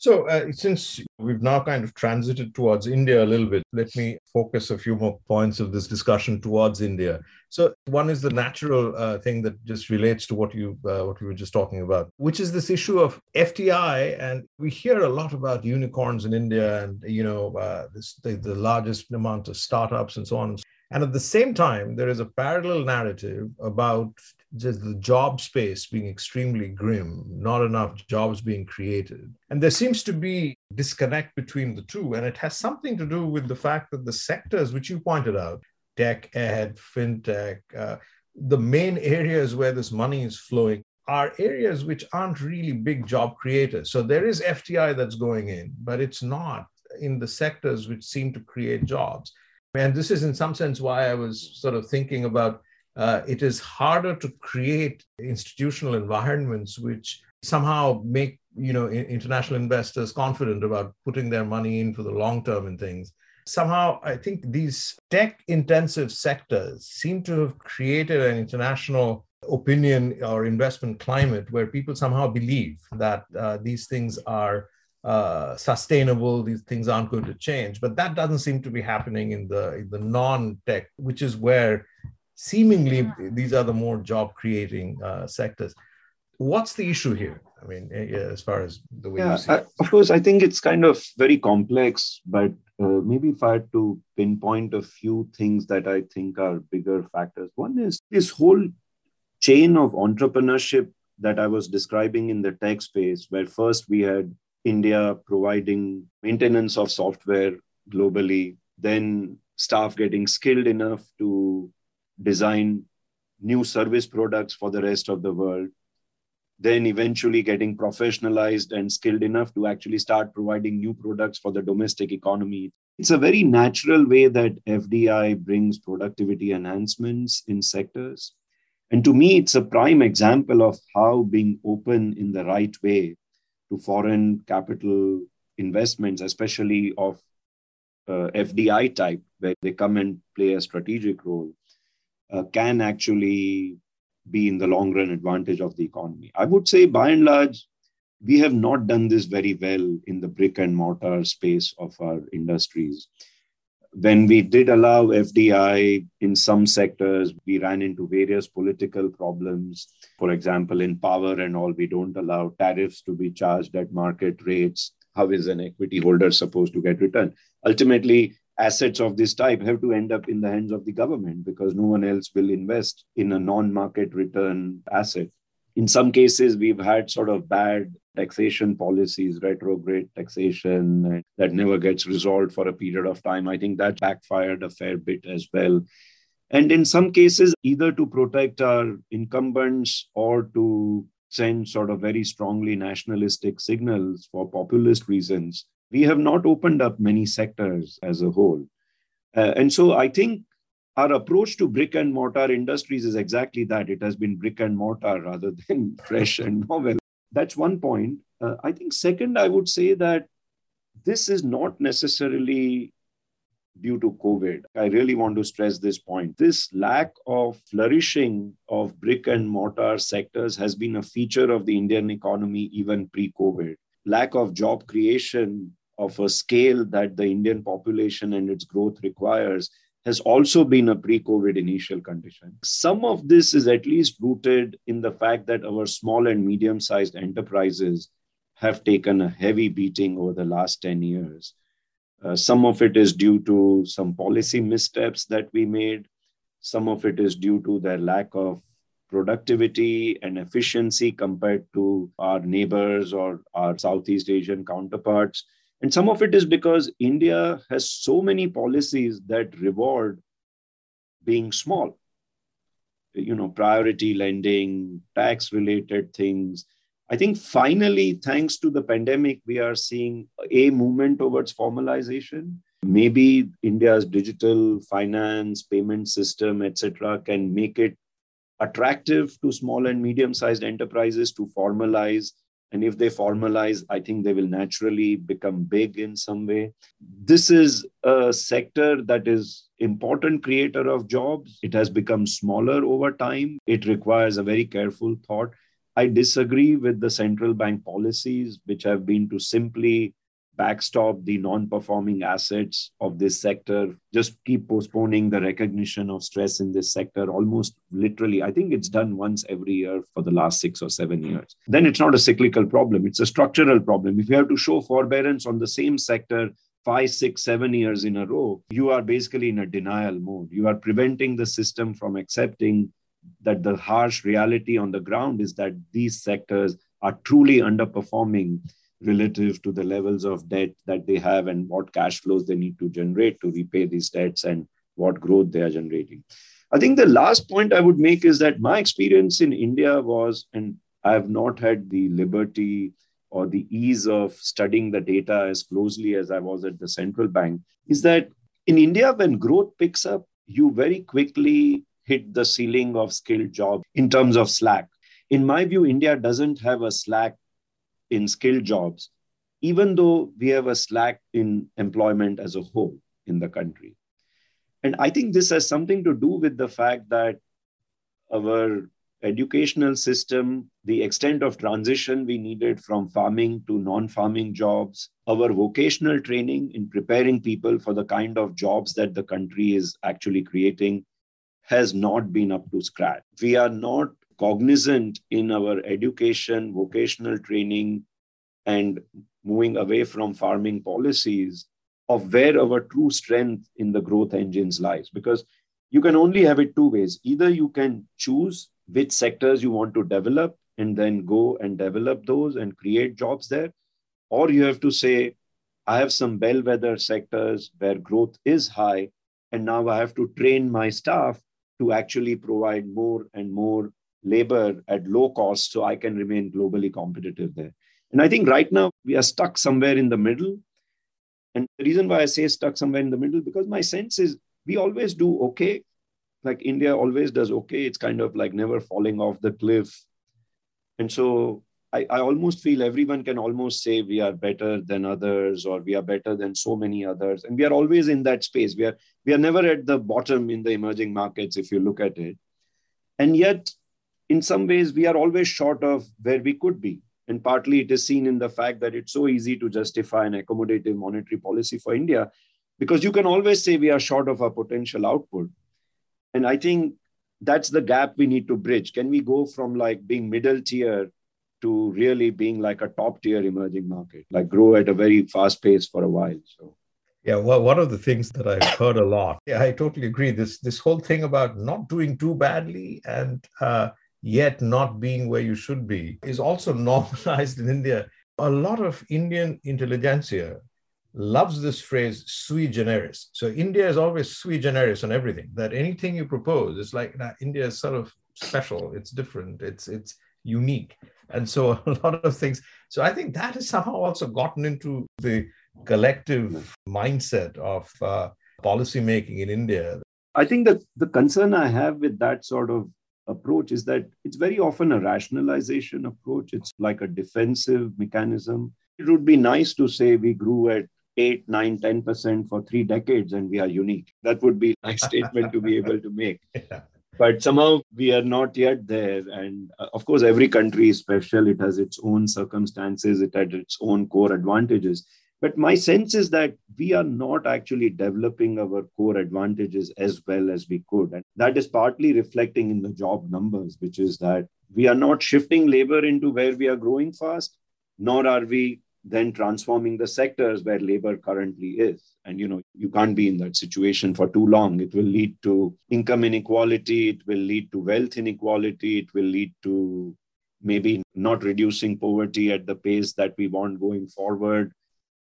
So, uh, since we've now kind of transited towards India a little bit, let me focus a few more points of this discussion towards India. So, one is the natural uh, thing that just relates to what you uh, what we were just talking about, which is this issue of FDI, and we hear a lot about unicorns in India, and you know, uh, this, the, the largest amount of startups and so on. And at the same time, there is a parallel narrative about just the job space being extremely grim, not enough jobs being created. And there seems to be disconnect between the two. And it has something to do with the fact that the sectors which you pointed out, tech, ed, fintech, uh, the main areas where this money is flowing are areas which aren't really big job creators. So there is FDI that's going in, but it's not in the sectors which seem to create jobs. And this is, in some sense, why I was sort of thinking about uh, it is harder to create institutional environments which somehow make you know international investors confident about putting their money in for the long term and things. Somehow i think these tech intensive sectors seem to have created an international opinion or investment climate where people somehow believe that uh, these things are uh, sustainable these things aren't going to change. But that doesn't seem to be happening in the in the non-tech which is where seemingly these are the more job creating uh, sectors. What's the issue here? I mean as far as the way yeah, you see it? of course i think it's kind of very complex but uh, maybe if i had to pinpoint a few things that i think are bigger factors. One is this whole chain of entrepreneurship that I was describing in the tech space, where first we had India providing maintenance of software globally, then staff getting skilled enough to design new service products for the rest of the world, then eventually getting professionalized and skilled enough to actually start providing new products for the domestic economy. It's a very natural way that FDI brings productivity enhancements in sectors. And to me, it's a prime example of how being open in the right way to foreign capital investments, especially of uh, FDI type, where they come and play a strategic role, Uh, can actually be in the long run advantage of the economy. I would say, by and large, we have not done this very well in the brick and mortar space of our industries. When we did allow FDI in some sectors, we ran into various political problems. For example, in power and all, we don't allow tariffs to be charged at market rates. How is an equity holder supposed to get return? Ultimately, assets of this type have to end up in the hands of the government because no one else will invest in a non market return asset. In some cases, we've had sort of bad taxation policies, retrograde taxation that never gets resolved for a period of time. I think that backfired a fair bit as well. And in some cases, either to protect our incumbents or to send sort of very strongly nationalistic signals for populist reasons, we have not opened up many sectors as a whole. Uh, and so I think our approach to brick and mortar industries is exactly that. It has been brick and mortar rather than fresh and novel. That's one point. Uh, I think, second, I would say that this is not necessarily due to COVID. I really want to stress this point. This lack of flourishing of brick and mortar sectors has been a feature of the Indian economy even pre COVID. Lack of job creation of a scale that the Indian population and its growth requires has also been a pre COVID initial condition. Some of this is at least rooted in the fact that our small and medium sized enterprises have taken a heavy beating over the last 10 years. Uh, some of it is due to some policy missteps that we made. Some of it is due to their lack of productivity and efficiency compared to our neighbors or our Southeast Asian counterparts. And some of it is because India has so many policies that reward being small. You know, priority lending, tax related things. I think finally, thanks to the pandemic, we are seeing a movement towards formalization. Maybe India's digital finance, payment system, etc., can make it attractive to small and medium sized enterprises to formalize and if they formalize, I think they will naturally become big in some way. This is a sector that is important creator of jobs. It has become smaller over time. It requires a very careful thought. I disagree with the central bank policies, which have been to simply backstop the non-performing assets of this sector just keep postponing the recognition of stress in this sector almost literally. I think it's done once every year for the last 6 or 7 years. Then it's not a cyclical problem it's a structural problem. If you have to show forbearance on the same sector five, six, seven years in a row, you are basically in a denial mode. You are preventing the system from accepting that the harsh reality on the ground is that these sectors are truly underperforming relative to the levels of debt that they have and what cash flows they need to generate to repay these debts and what growth they are generating. I think the last point I would make is that my experience in India was, and I have not had the liberty or the ease of studying the data as closely as I was at the central bank, is that in India, when growth picks up, you very quickly hit the ceiling of skilled jobs in terms of slack. In my view, India doesn't have a slack in skilled jobs, even though we have a slack in employment as a whole in the country. And I think this has something to do with the fact that our educational system, the extent of transition we needed from farming to non farming jobs, our vocational training in preparing people for the kind of jobs that the country is actually creating has not been up to scratch. We are not cognizant in our education, vocational training, and moving away from farming policies of where our true strength in the growth engines lies. Because you can only have it two ways. Either you can choose which sectors you want to develop and then go and develop those and create jobs there, or you have to say, I have some bellwether sectors where growth is high, and now I have to train my staff to actually provide more and more labor at low cost so I can remain globally competitive there. And I think right now we are stuck somewhere in the middle. And the reason why I say stuck somewhere in the middle, because my sense is we always do okay. Like India always does okay. It's kind of like never falling off the cliff. And so I, I almost feel everyone can almost say we are better than others or we are better than so many others. And we are always in that space. We are we are never at the bottom in the emerging markets if you look at it. And yet, in some ways, we are always short of where we could be. And partly it is seen in the fact that it's so easy to justify an accommodative monetary policy for India because you can always say we are short of our potential output. And I think that's the gap we need to bridge. Can we go from like being middle tier to really being like a top tier emerging market, like grow at a very fast pace for a while? So. Yeah, well, one of the things that I've heard a lot, yeah, I totally agree. This this whole thing about not doing too badly and uh, yet not being where you should be is also normalized in India. A lot of Indian intelligentsia loves this phrase sui generis. So India is always sui generis on everything. That anything you propose is like nah, India is sort of special. It's different. It's it's unique. And so a lot of things. So I think that has somehow also gotten into the collective mindset of uh, policy making in India. I think that the concern I have with that sort of approach is that it's very often a rationalization approach. It's like a defensive mechanism. It would be nice to say we grew at 8, 9, 10% for three decades and we are unique. That would be a nice statement to be able to make. Yeah. But somehow we are not yet there. And uh, of course, every country is special. It has its own circumstances, it had its own core advantages. But my sense is that we are not actually developing our core advantages as well as we could. And that is partly reflecting in the job numbers, which is that we are not shifting labor into where we are growing fast, nor are we then transforming the sectors where labor currently is. And you know, you can't be in that situation for too long. It will lead to income inequality, it will lead to wealth inequality, it will lead to maybe not reducing poverty at the pace that we want going forward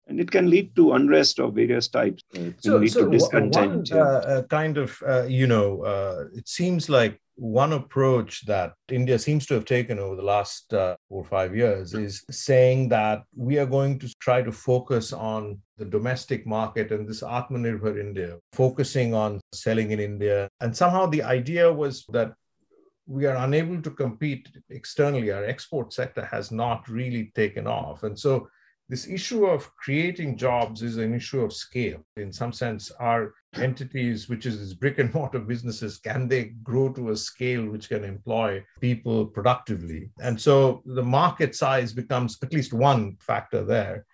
and it can lead to unrest of various types. Uh, it so, lead so to discontent. One, uh, uh, kind of, uh, you know, uh, it seems like one approach that India seems to have taken over the last uh, four or five years is saying that we are going to try to focus on the domestic market and this Atmanirbhar India, focusing on selling in India. And somehow the idea was that we are unable to compete externally. Our export sector has not really taken off. And so this issue of creating jobs is an issue of scale. In some sense, our entities, which is brick and mortar businesses, can they grow to a scale which can employ people productively? And so the market size becomes at least one factor there.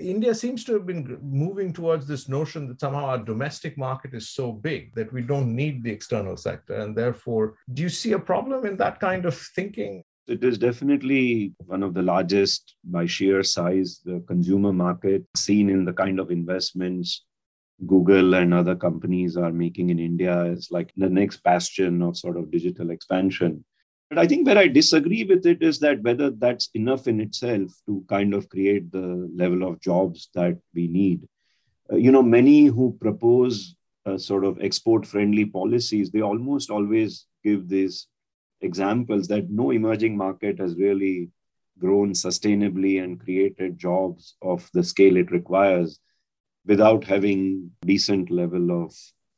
India seems to have been moving towards this notion that somehow our domestic market is so big that we don't need the external sector. And therefore, do you see a problem in that kind of thinking? It is definitely one of the largest by sheer size, the consumer market, seen in the kind of investments Google and other companies are making in India is like the next bastion of sort of digital expansion. But I think where I disagree with it is that whether that's enough in itself to kind of create the level of jobs that we need. Uh, you know, many who propose uh, sort of export friendly policies, they almost always give these examples that no emerging market has really grown sustainably and created jobs of the scale it requires without having decent level of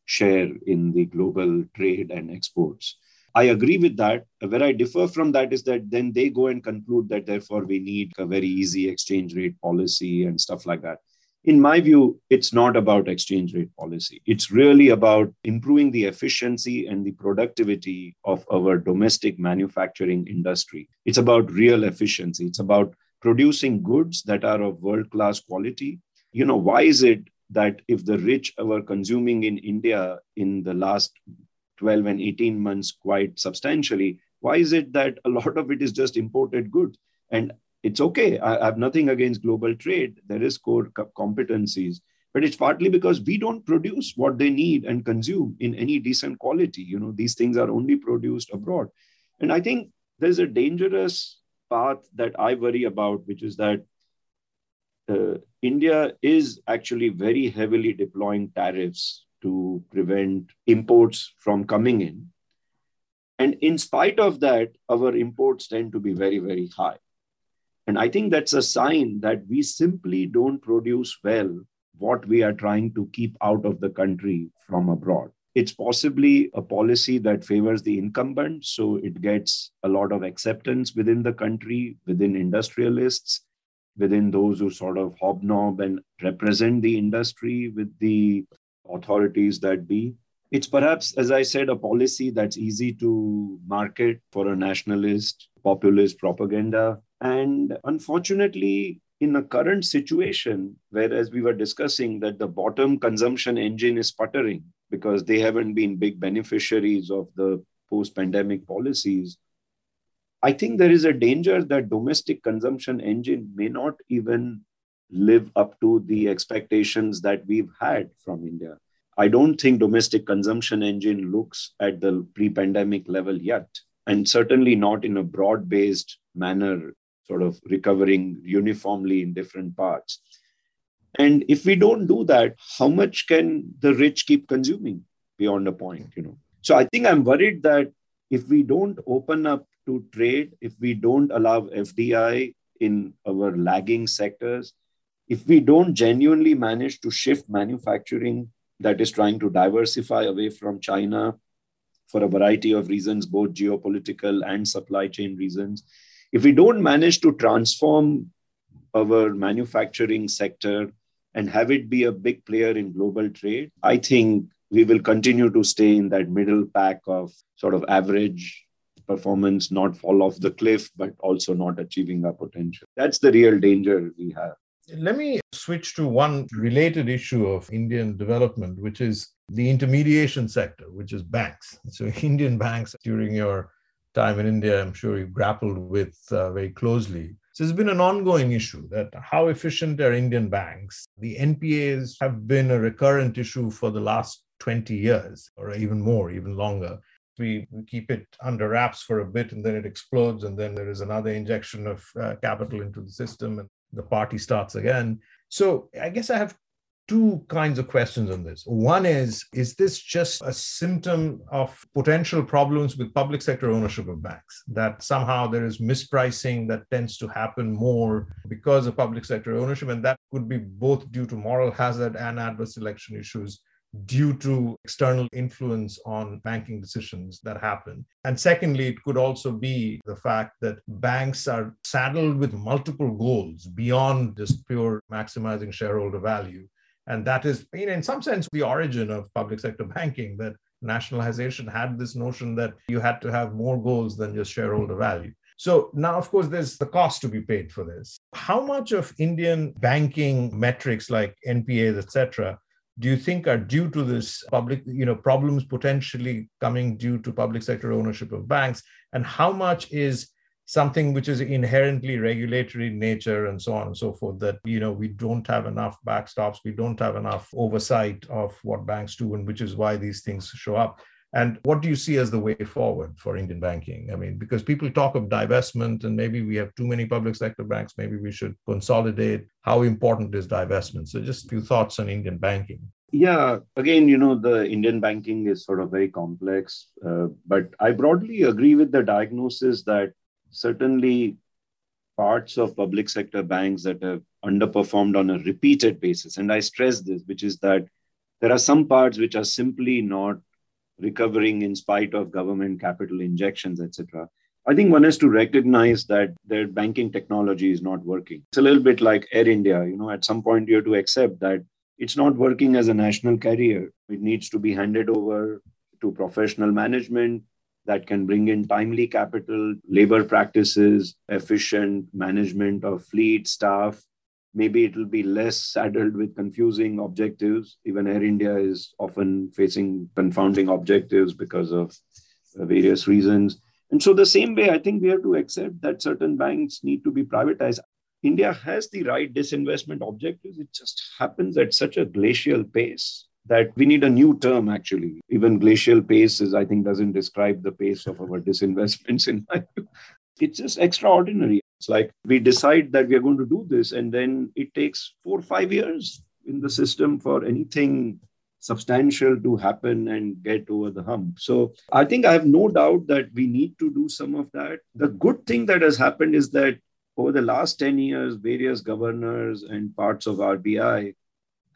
share in the global trade and exports. I agree with that. Where i differ from that is that then they go and conclude that therefore we need a very easy exchange rate policy and stuff like that in my view, it's not about exchange rate policy. It's really about improving the efficiency and the productivity of our domestic manufacturing industry. It's about real efficiency. It's about producing goods that are of world class quality. You know, why is it that if the rich were consuming in India in the last 12 and 18 months quite substantially, why is it that a lot of it is just imported goods? And it's okay. I, I have nothing against global trade. There is core competencies. but it's partly because we don't produce what they need and consume in any decent quality. You know, these things are only produced abroad. And I think there's a dangerous path that I worry about, which is that uh, India is actually very heavily deploying tariffs to prevent imports from coming in. And in spite of that, our imports tend to be very, very high. And I think that's a sign that we simply don't produce well what we are trying to keep out of the country from abroad. It's possibly a policy that favors the incumbent, so it gets a lot of acceptance within the country, within industrialists, within those who sort of hobnob and represent the industry with the authorities that be. It's perhaps, as I said, a policy that's easy to market for a nationalist, populist propaganda. And unfortunately, in a current situation, whereas we were discussing that the bottom consumption engine is sputtering because they haven't been big beneficiaries of the post pandemic policies, I think there is a danger that domestic consumption engine may not even live up to the expectations that we've had from India. I don't think domestic consumption engine looks at the pre-pandemic level yet, and certainly not in a broad-based manner sort of recovering uniformly in different parts. And if we don't do that, how much can the rich keep consuming beyond a point, you know? So I think I'm worried that if we don't open up to trade, if we don't allow FDI in our lagging sectors, if we don't genuinely manage to shift manufacturing that is trying to diversify away from China for a variety of reasons, both geopolitical and supply chain reasons, if we don't manage to transform our manufacturing sector and have it be a big player in global trade, I think we will continue to stay in that middle pack of sort of average performance, not fall off the cliff, but also not achieving our potential. That's the real danger we have. Let me switch to one related issue of Indian development, which is the intermediation sector, which is banks. So, Indian banks during your time in India, I'm sure you grappled with uh, very closely. So it's been an ongoing issue that how efficient are Indian banks? The NPAs have been a recurrent issue for the last 20 years or even more, even longer. We, keep it under wraps for a bit and then it explodes, and then there is another injection of uh, capital into the system and the party starts again. So I guess I have two kinds of questions on this. One is Is this just a symptom of potential problems with public sector ownership of banks? That somehow there is mispricing that tends to happen more because of public sector ownership, and that could be both due to moral hazard and adverse selection issues due to external influence on banking decisions that happen. And secondly, it could also be the fact that banks are saddled with multiple goals beyond just pure maximizing shareholder value and that is, in some sense, the origin of public sector banking, that nationalization had this notion that you had to have more goals than just shareholder value. So now, of course, there's the cost to be paid for this. How much of Indian banking metrics like NPAs, etc., do you think are due to this public, you know, problems potentially coming due to public sector ownership of banks? And how much is something which is inherently regulatory in nature and so on and so forth that you know we don't have enough backstops we don't have enough oversight of what banks do and which is why these things show up. And what do you see as the way forward for indian banking? I mean because people talk of divestment and maybe we have too many public sector banks maybe we should consolidate. How important is divestment? So just a few thoughts on indian banking. Yeah, again, you know, the Indian banking is sort of very complex, uh, but I broadly agree with the diagnosis that certainly parts of public sector banks that have underperformed on a repeated basis. And I stress this, which is that there are some parts which are simply not recovering in spite of government capital injections, etc. I think one has to recognize that their banking technology is not working. It's a little bit like Air India. You know, at some point you have to accept that it's not working as a national carrier. It needs to be handed over to professional management that can bring in timely capital, labor practices, efficient management of fleet, staff. Maybe it will be less saddled with confusing objectives. Even Air India is often facing confounding objectives because of various reasons. And so, the same way, I think we have to accept that certain banks need to be privatized. India has the right disinvestment objectives. It just happens at such a glacial pace that we need a new term actually. Even glacial pace is, I think, doesn't describe the pace of our disinvestments in view. It's just extraordinary. It's like we decide that we are going to do this, and then it takes four or five years in the system for anything substantial to happen and get over the hump. So I think I have no doubt that we need to do some of that. The good thing that has happened is that over the last 10 years, various governors and parts of RBI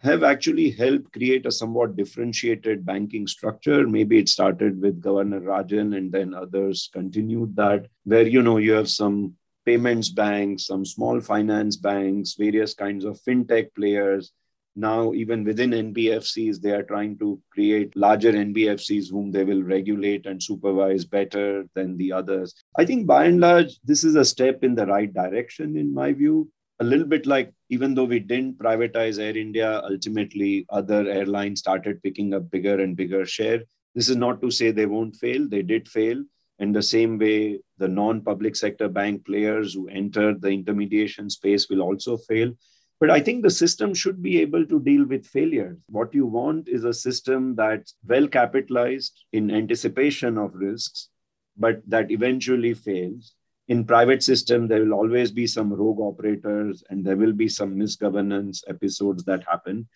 have actually helped create a somewhat differentiated banking structure. Maybe it started with Governor Rajan and then others continued that, where you know you have some payments banks, some small finance banks, various kinds of fintech players. Now even within nbfcs they are trying to create larger nbfcs whom they will regulate and supervise better than the others. I think by and large this is a step in the right direction in my view a little bit like even though we didn't privatize air india ultimately other airlines started picking up bigger and bigger share this is not to say they won't fail they did fail in the same way the non-public sector bank players who entered the intermediation space will also fail but I think the system should be able to deal with failures. What you want is a system that's well capitalized in anticipation of risks, but that eventually fails. In private system, there will always be some rogue operators and there will be some misgovernance episodes that happen.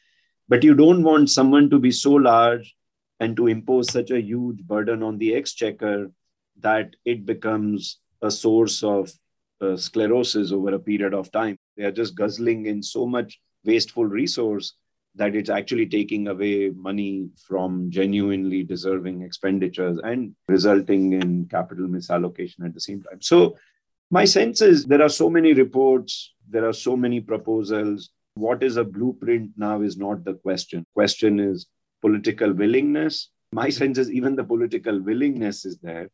But you don't want someone to be so large and to impose such a huge burden on the exchequer that it becomes a source of uh, sclerosis over a period of time. They are just guzzling in so much wasteful resource that it's actually taking away money from genuinely deserving expenditures and resulting in capital misallocation at the same time. So, my sense is there are so many reports, there are so many proposals. What is a blueprint now is not the question. Question is political willingness. My sense is even the political willingness is there.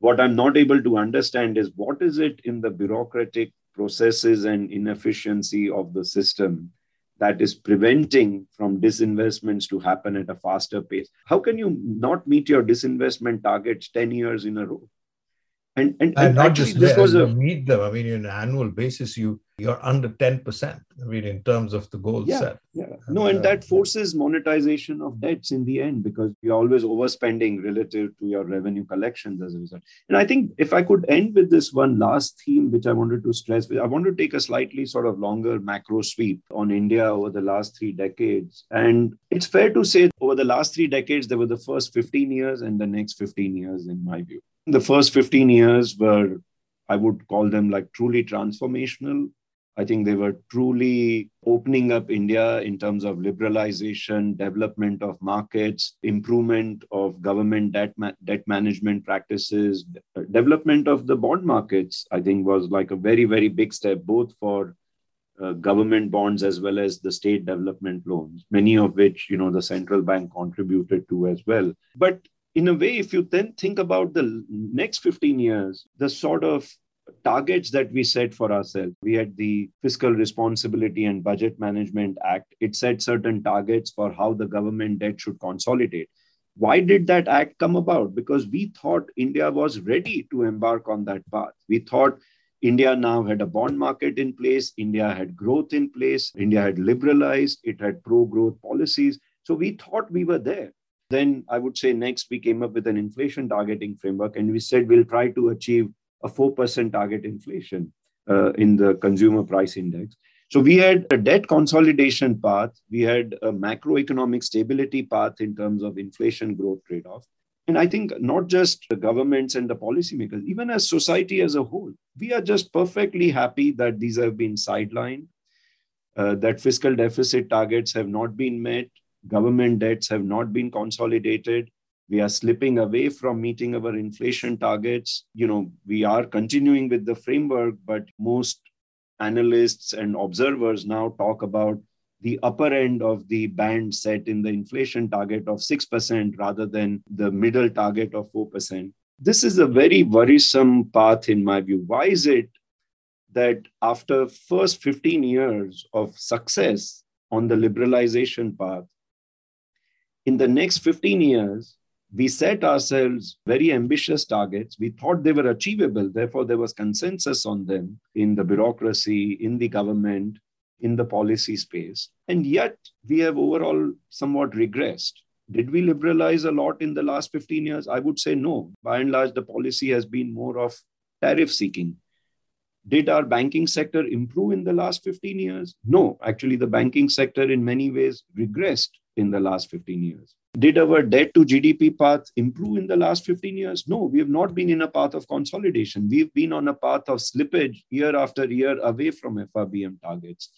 What I'm not able to understand is what is it in the bureaucratic processes and inefficiency of the system that is preventing from disinvestments to happen at a faster pace. How can you not meet your disinvestment targets 10 years in a row? And, and, and, and not just this was a, meet them. I mean, on an annual basis, you you're under 10%. I mean, in terms of the goal yeah, set. Yeah. No, and that uh, forces monetization of debts in the end because you're always overspending relative to your revenue collections as a result. And I think if I could end with this one last theme, which I wanted to stress, I want to take a slightly sort of longer macro sweep on India over the last three decades. And it's fair to say over the last three decades, there were the first 15 years and the next 15 years, in my view. The first 15 years were I would call them like truly transformational. I think they were truly opening up India in terms of liberalization, development of markets, improvement of government debt, ma- debt management practices, development of the bond markets. I think was like a very, very big step, both for uh, government bonds as well as the state development loans, many of which, you know, the central bank contributed to as well. But in a way, if you then think about the next 15 years, the sort of targets that we set for ourselves. We had the Fiscal Responsibility and Budget Management Act. It set certain targets for how the government debt should consolidate. Why did that act come about? Because we thought India was ready to embark on that path. We thought India now had a bond market in place, India had growth in place, India had liberalized, it had pro growth policies. So we thought we were there. Then I would say next we came up with an inflation targeting framework and we said we'll try to achieve a 4% target inflation uh, in the consumer price index. So we had a debt consolidation path, we had a macroeconomic stability path in terms of inflation growth trade off. And I think not just the governments and the policymakers, even as society as a whole, we are just perfectly happy that these have been sidelined, uh, that fiscal deficit targets have not been met, government debts have not been consolidated, we are slipping away from meeting our inflation targets. You know we are continuing with the framework but most analysts and observers now talk about the upper end of the band set in the inflation target of 6% rather than the middle target of 4% this is a very worrisome path in my view. Why is it that after first 15 years of success on the liberalization path in the next 15 years we set ourselves very ambitious targets. We thought they were achievable. Therefore, there was consensus on them in the bureaucracy, in the government, in the policy space. And yet, we have overall somewhat regressed. Did we liberalize a lot in the last 15 years? I would say no. By and large, the policy has been more of tariff seeking. Did our banking sector improve in the last 15 years? No. Actually, the banking sector in many ways regressed in the last 15 years. Did our debt to GDP path improve in the last 15 years? No, we have not been in a path of consolidation. We've been on a path of slippage year after year away from FRBM targets.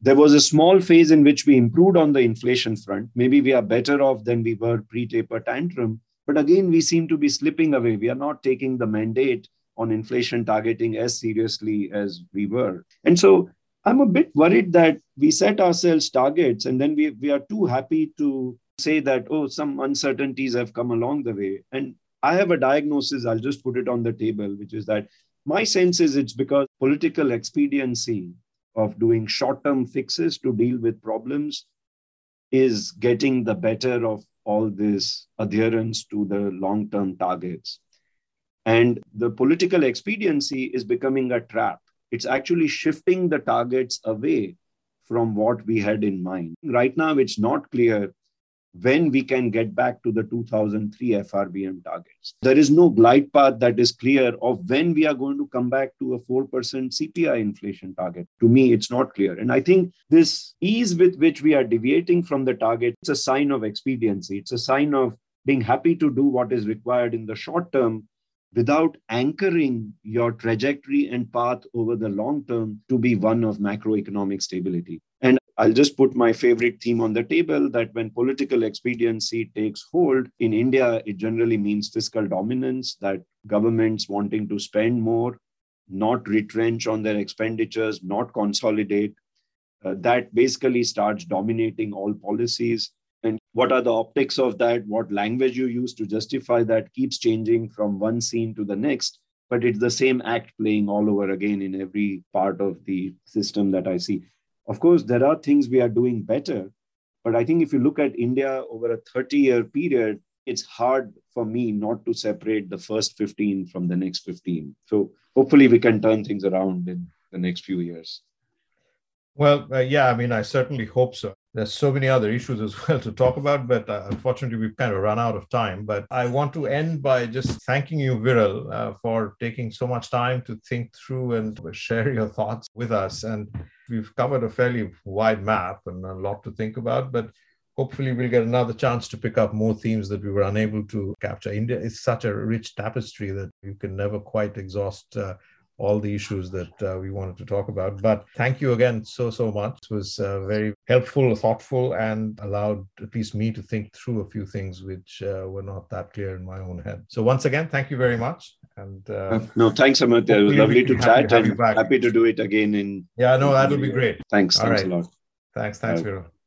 There was a small phase in which we improved on the inflation front. Maybe we are better off than we were pre taper tantrum. But again, we seem to be slipping away. We are not taking the mandate on inflation targeting as seriously as we were. And so I'm a bit worried that we set ourselves targets and then we, we are too happy to say that, oh, some uncertainties have come along the way. And I have a diagnosis, I'll just put it on the table, which is that my sense is it's because political expediency of doing short term fixes to deal with problems is getting the better of all this adherence to the long term targets. And the political expediency is becoming a trap. It's actually shifting the targets away from what we had in mind. Right now, it's not clear when we can get back to the 2003 FRBM targets. There is no glide path that is clear of when we are going to come back to a 4% CPI inflation target. To me, it's not clear. And I think this ease with which we are deviating from the target, it's a sign of expediency. It's a sign of being happy to do what is required in the short term without anchoring your trajectory and path over the long term to be one of macroeconomic stability. And I'll just put my favorite theme on the table that when political expediency takes hold in India, it generally means fiscal dominance, that governments wanting to spend more, not retrench on their expenditures, not consolidate. Uh, that basically starts dominating all policies what are the optics of that what language you use to justify that keeps changing from one scene to the next but it's the same act playing all over again in every part of the system that i see. Of course there are things we are doing better but i think if you look at india over a 30 year period it's hard for me not to separate the first 15 from the next 15 so hopefully we can turn things around in the next few years. Well, uh, yeah, I mean, I certainly hope so. There's so many other issues as well to talk about, but uh, unfortunately, we've kind of run out of time. But I want to end by just thanking you, Viral, uh, for taking so much time to think through and share your thoughts with us. And we've covered a fairly wide map and a lot to think about, but hopefully we'll get another chance to pick up more themes that we were unable to capture. India is such a rich tapestry that you can never quite exhaust uh, all the issues that uh, we wanted to talk about. But thank you again so, so much. It was uh, very helpful, thoughtful, and allowed at least me to think through a few things which uh, were not that clear in my own head. So, once again, thank you very much. And uh, uh, no, thanks, Amartya. It was lovely to chat and happy to do it again. In yeah, no, that would be great. Thanks. All thanks right. a lot. Thanks. Thanks, Viral.